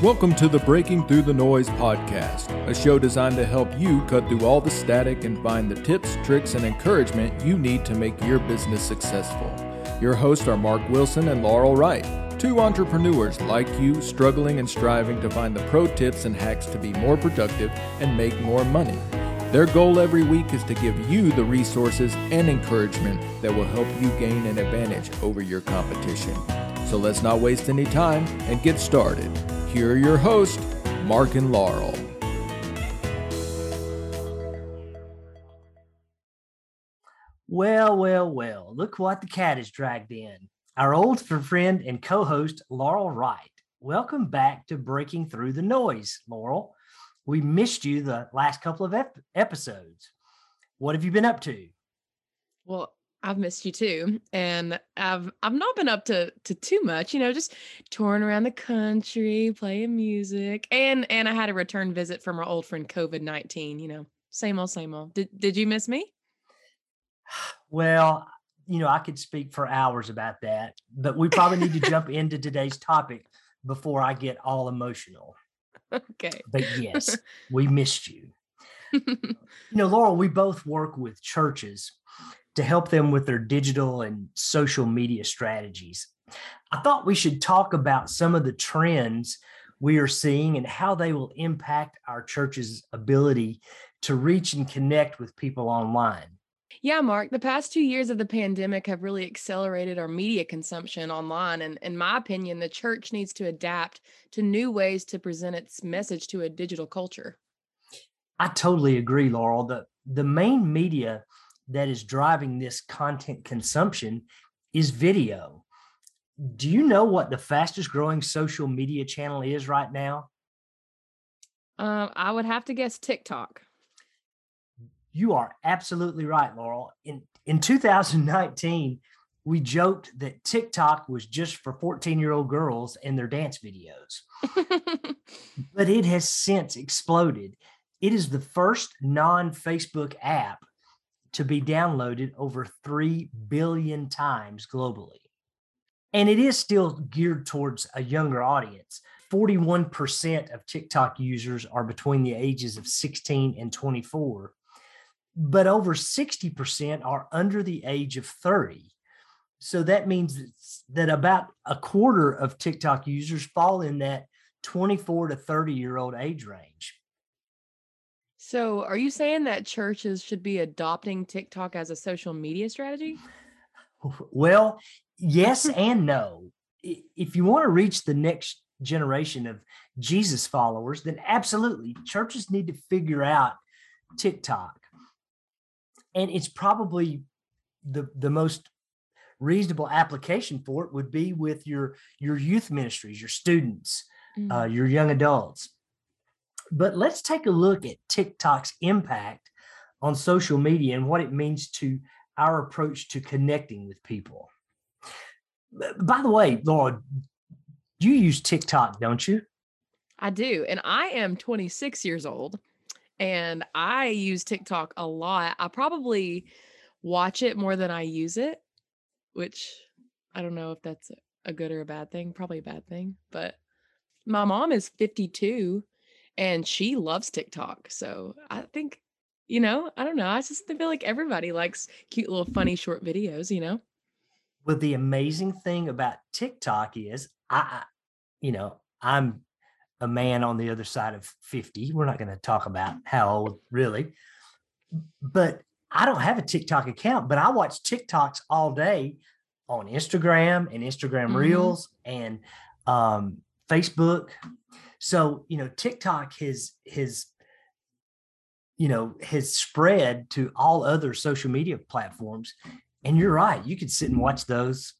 Welcome to the Breaking Through the Noise podcast, a show designed to help you cut through all the static and find the tips, tricks, and encouragement you need to make your business successful. Your hosts are Mark Wilson and Laurel Wright, two entrepreneurs like you struggling and striving to find the pro tips and hacks to be more productive and make more money. Their goal every week is to give you the resources and encouragement that will help you gain an advantage over your competition. So let's not waste any time and get started. Here are your hosts, Mark and Laurel. Well, well, well, look what the cat has dragged in. Our old friend and co host, Laurel Wright. Welcome back to Breaking Through the Noise, Laurel. We missed you the last couple of ep- episodes. What have you been up to? Well, I've missed you too. And I've I've not been up to to too much, you know, just touring around the country, playing music. And and I had a return visit from our old friend COVID-19, you know. Same old, same old. Did did you miss me? Well, you know, I could speak for hours about that, but we probably need to jump into today's topic before I get all emotional. Okay. But yes, we missed you. you know, Laurel, we both work with churches to help them with their digital and social media strategies. I thought we should talk about some of the trends we are seeing and how they will impact our church's ability to reach and connect with people online. Yeah, Mark, the past two years of the pandemic have really accelerated our media consumption online. And in my opinion, the church needs to adapt to new ways to present its message to a digital culture. I totally agree, Laurel. The, the main media that is driving this content consumption is video. Do you know what the fastest growing social media channel is right now? Um, I would have to guess TikTok. You are absolutely right, Laurel. In in 2019, we joked that TikTok was just for 14-year-old girls and their dance videos. but it has since exploded. It is the first non-Facebook app to be downloaded over 3 billion times globally. And it is still geared towards a younger audience. 41% of TikTok users are between the ages of 16 and 24 but over 60% are under the age of 30. So that means that about a quarter of TikTok users fall in that 24 to 30 year old age range. So, are you saying that churches should be adopting TikTok as a social media strategy? Well, yes and no. If you want to reach the next generation of Jesus followers, then absolutely churches need to figure out TikTok and it's probably the the most reasonable application for it would be with your your youth ministries your students mm-hmm. uh, your young adults but let's take a look at tiktok's impact on social media and what it means to our approach to connecting with people by the way laura you use tiktok don't you i do and i am 26 years old and I use TikTok a lot. I probably watch it more than I use it, which I don't know if that's a good or a bad thing, probably a bad thing, but my mom is 52 and she loves TikTok. So I think, you know, I don't know. I just feel like everybody likes cute little funny short videos, you know? Well, the amazing thing about TikTok is I, you know, I'm a man on the other side of 50. We're not going to talk about how old really, but I don't have a TikTok account, but I watch TikToks all day on Instagram and Instagram mm-hmm. Reels and um, Facebook. So, you know, TikTok has, has, you know, has spread to all other social media platforms. And you're right. You could sit and watch those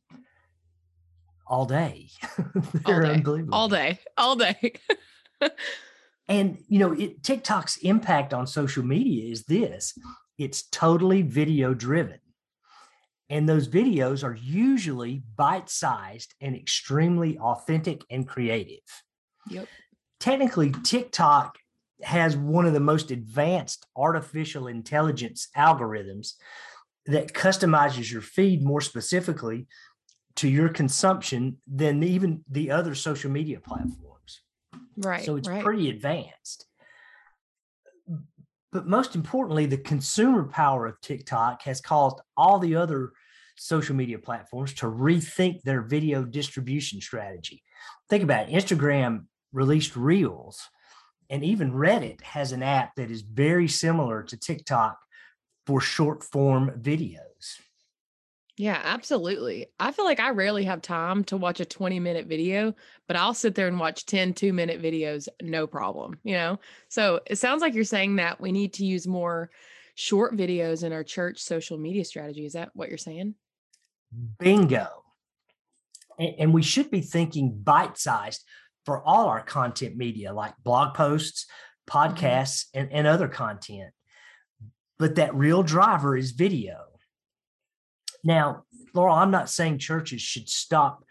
all day. They're all day. unbelievable. All day. All day. and you know, it, TikTok's impact on social media is this. It's totally video driven. And those videos are usually bite-sized and extremely authentic and creative. Yep. Technically, TikTok has one of the most advanced artificial intelligence algorithms that customizes your feed more specifically to your consumption than even the other social media platforms. Right. So it's right. pretty advanced. But most importantly, the consumer power of TikTok has caused all the other social media platforms to rethink their video distribution strategy. Think about it Instagram released Reels, and even Reddit has an app that is very similar to TikTok for short form videos. Yeah, absolutely. I feel like I rarely have time to watch a 20 minute video, but I'll sit there and watch 10 two minute videos, no problem, you know? So it sounds like you're saying that we need to use more short videos in our church social media strategy. Is that what you're saying? Bingo. And, we should be thinking bite sized for all our content media like blog posts, podcasts, mm-hmm. and, and other content. But that real driver is video now, Laurel, I'm not saying churches should stop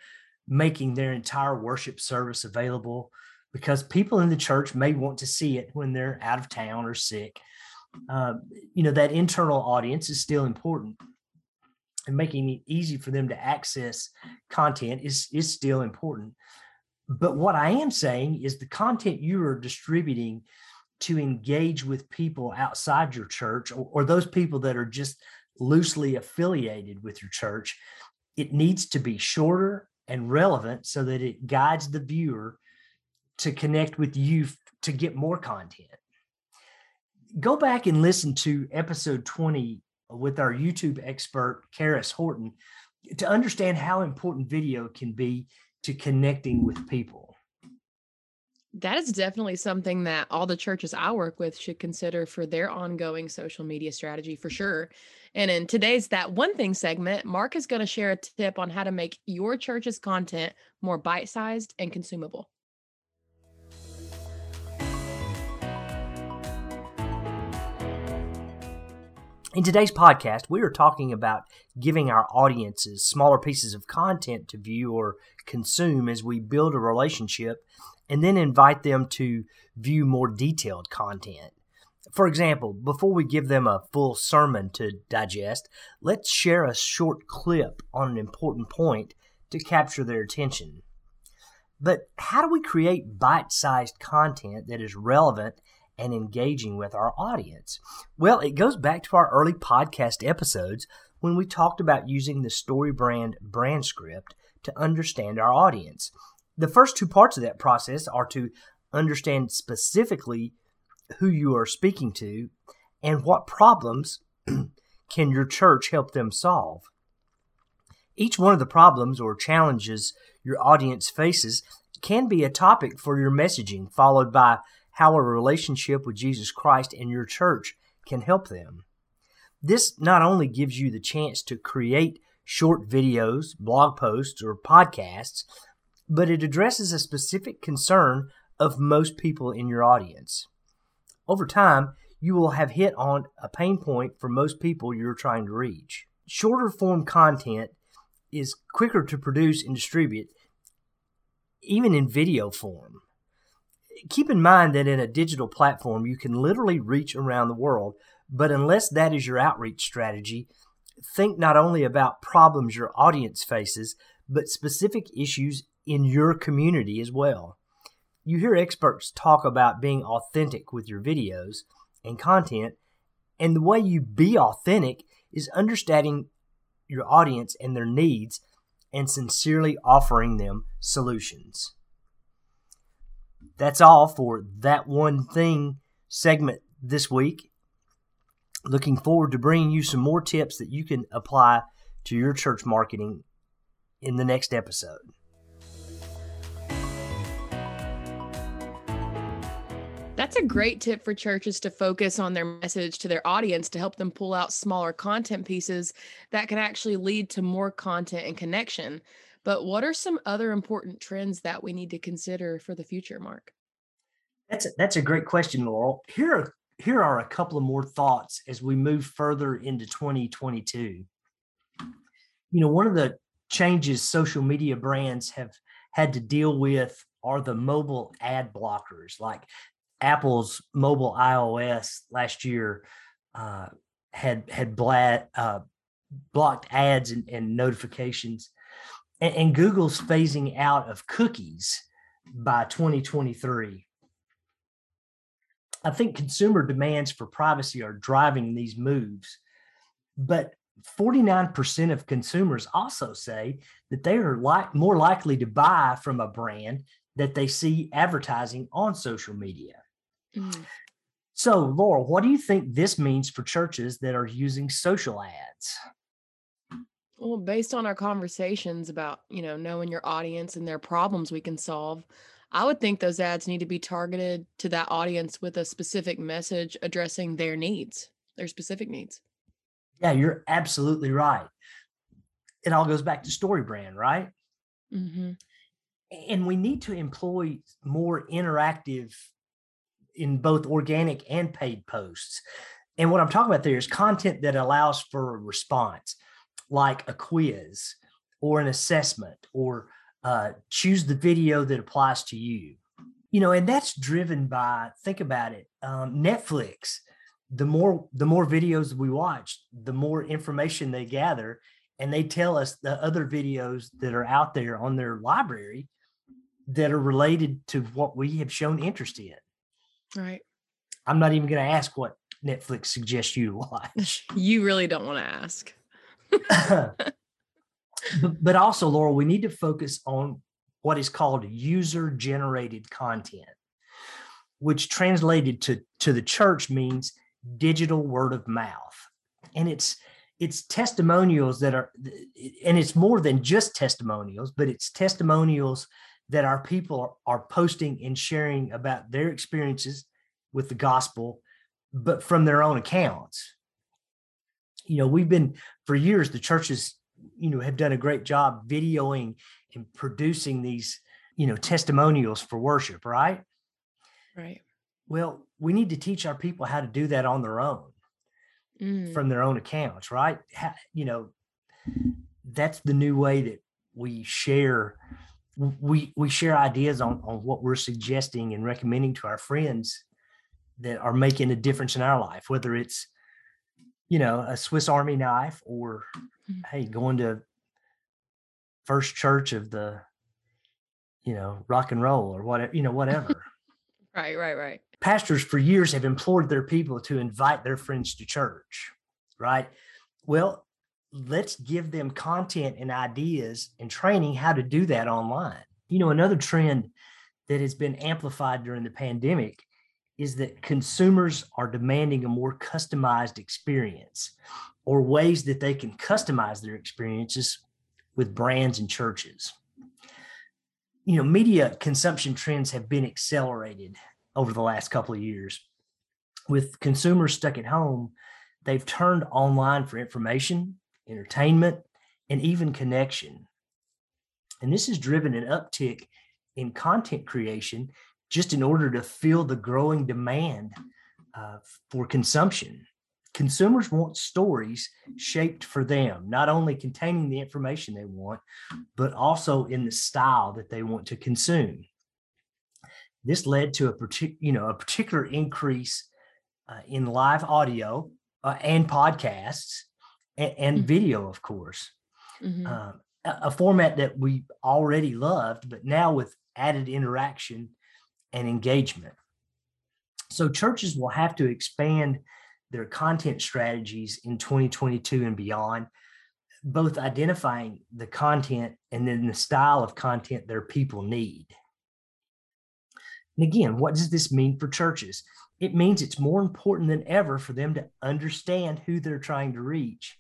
making their entire worship service available because people in the church may want to see it when they're out of town or sick. Uh, you know, that internal audience is still important. And making it easy for them to access content is, is still important. But what I am saying is the content you are distributing to engage with people outside your church or, or those people that are just loosely affiliated with your church, it needs to be shorter and relevant so that it guides the viewer to connect with you to get more content. Go back and listen to episode 20 with our YouTube expert, Karis Horton, to understand how important video can be to connecting with people. That is definitely something that all the churches I work with should consider for their ongoing social media strategy for sure. And in today's That One Thing segment, Mark is going to share a tip on how to make your church's content more bite sized and consumable. In today's podcast, we are talking about giving our audiences smaller pieces of content to view or consume as we build a relationship and then invite them to view more detailed content. For example, before we give them a full sermon to digest, let's share a short clip on an important point to capture their attention. But how do we create bite sized content that is relevant and engaging with our audience? Well, it goes back to our early podcast episodes when we talked about using the StoryBrand brand script to understand our audience. The first two parts of that process are to understand specifically who you are speaking to and what problems can your church help them solve. Each one of the problems or challenges your audience faces can be a topic for your messaging, followed by how a relationship with Jesus Christ and your church can help them. This not only gives you the chance to create short videos, blog posts, or podcasts, but it addresses a specific concern of most people in your audience. Over time, you will have hit on a pain point for most people you're trying to reach. Shorter form content is quicker to produce and distribute, even in video form. Keep in mind that in a digital platform, you can literally reach around the world, but unless that is your outreach strategy, think not only about problems your audience faces, but specific issues in your community as well. You hear experts talk about being authentic with your videos and content, and the way you be authentic is understanding your audience and their needs and sincerely offering them solutions. That's all for that one thing segment this week. Looking forward to bringing you some more tips that you can apply to your church marketing in the next episode. That's a great tip for churches to focus on their message to their audience to help them pull out smaller content pieces that can actually lead to more content and connection. But what are some other important trends that we need to consider for the future, Mark? That's a, that's a great question, Laurel. Here are here are a couple of more thoughts as we move further into 2022. You know, one of the changes social media brands have had to deal with are the mobile ad blockers like Apple's mobile iOS last year uh, had had bla- uh, blocked ads and, and notifications, and, and, Google's phasing out of cookies by 2023. I think consumer demands for privacy are driving these moves, but 49% of consumers also say that they are like more likely to buy from a brand that they see advertising on social media. Mm. So, Laura, what do you think this means for churches that are using social ads? Well, based on our conversations about, you know, knowing your audience and their problems we can solve, I would think those ads need to be targeted to that audience with a specific message addressing their needs, their specific needs. Yeah, you're absolutely right. It all goes back to story brand, right? Mm-hmm. And we need to employ more interactive in both organic and paid posts. And what I'm talking about there is content that allows for a response, like a quiz or an assessment or uh, choose the video that applies to you. You know, and that's driven by, think about it, um, Netflix. The more the more videos we watch, the more information they gather, and they tell us the other videos that are out there on their library that are related to what we have shown interest in. Right. I'm not even going to ask what Netflix suggests you to watch. You really don't want to ask. But, but also, Laurel, we need to focus on what is called user generated content, which translated to, to the church means digital word of mouth. And it's it's testimonials that are and it's more than just testimonials, but it's testimonials that our people are, posting and sharing about their experiences with the gospel, but from their own accounts. You know, we've been for years, the churches, you know, have done a great job videoing and producing these, you know, testimonials for worship, right? Right. Well, we need to teach our people how to do that on their own mm. from their own accounts, right? How, you know, that's the new way that we share we we share ideas on on what we're suggesting and recommending to our friends that are making a difference in our life whether it's you know a swiss army knife or mm-hmm. hey going to first church of the you know rock and roll or whatever you know whatever right right right pastors for years have implored their people to invite their friends to church right well let's give them content and ideas and training how to do that online. You know, another trend that has been amplified during the pandemic is that consumers are demanding a more customized experience or ways that they can customize their experiences with brands and churches. You know, media consumption trends have been accelerated over the last couple of years. With consumers stuck at home, they've turned online for information, entertainment, and even connection. And this has driven an uptick in content creation just in order to fill the growing demand uh, for consumption. Consumers want stories shaped for them, not only containing the information they want, but also in the style that they want to consume. This led to a particular, you know, a particular increase uh, in live audio uh, and podcasts, and, and mm-hmm. video, of course. Mm-hmm. Uh, a, a format that we already loved, but now with added interaction and engagement. So churches will have to expand their content strategies in 2022 and beyond, both identifying the content and then the style of content their people need. And again, what does this mean for churches? It means it's more important than ever for them to understand who they're trying to reach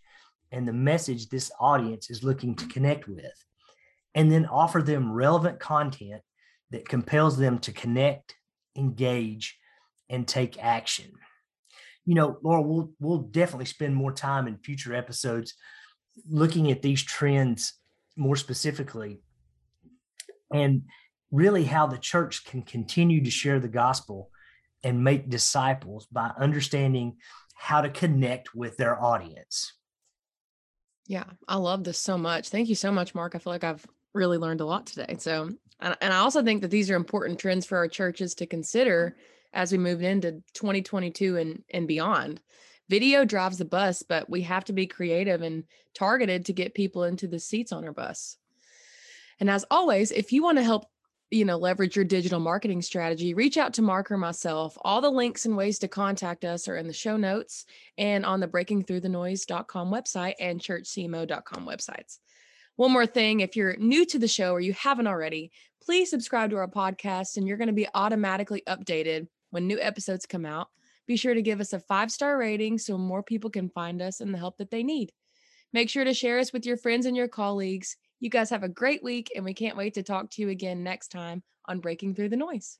and the message this audience is looking to connect with, and then offer them relevant content that compels them to connect, engage, and take action. You know, Laura, we'll we'll definitely spend more time in future episodes looking at these trends more specifically and really how the church can continue to share the gospel and make disciples by understanding how to connect with their audience. Yeah, I love this so much. Thank you so much, Mark. I feel like I've really learned a lot today. So, and, and I also think that these are important trends for our churches to consider as we move into 2022 and, and beyond. Video drives the bus, but we have to be creative and targeted to get people into the seats on our bus. And as always, if you want to help you know, leverage your digital marketing strategy, reach out to Mark or myself. All the links and ways to contact us are in the show notes and on the breakingthroughthenoise.com website and churchcmo.com websites. One more thing if you're new to the show or you haven't already, please subscribe to our podcast and you're going to be automatically updated when new episodes come out. Be sure to give us a five star rating so more people can find us and the help that they need. Make sure to share us with your friends and your colleagues. You guys have a great week, and we can't wait to talk to you again next time on Breaking Through the Noise.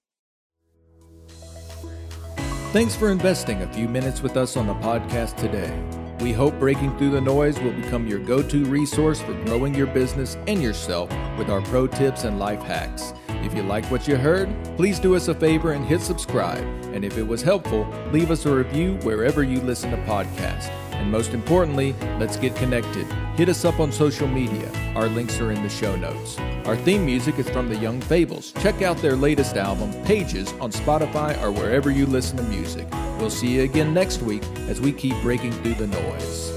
Thanks for investing a few minutes with us on the podcast today. We hope Breaking Through the Noise will become your go to resource for growing your business and yourself with our pro tips and life hacks. If you like what you heard, please do us a favor and hit subscribe. And if it was helpful, leave us a review wherever you listen to podcasts. And most importantly, let's get connected. Hit us up on social media. Our links are in the show notes. Our theme music is from the Young Fables. Check out their latest album, Pages, on Spotify or wherever you listen to music. We'll see you again next week as we keep breaking through the noise.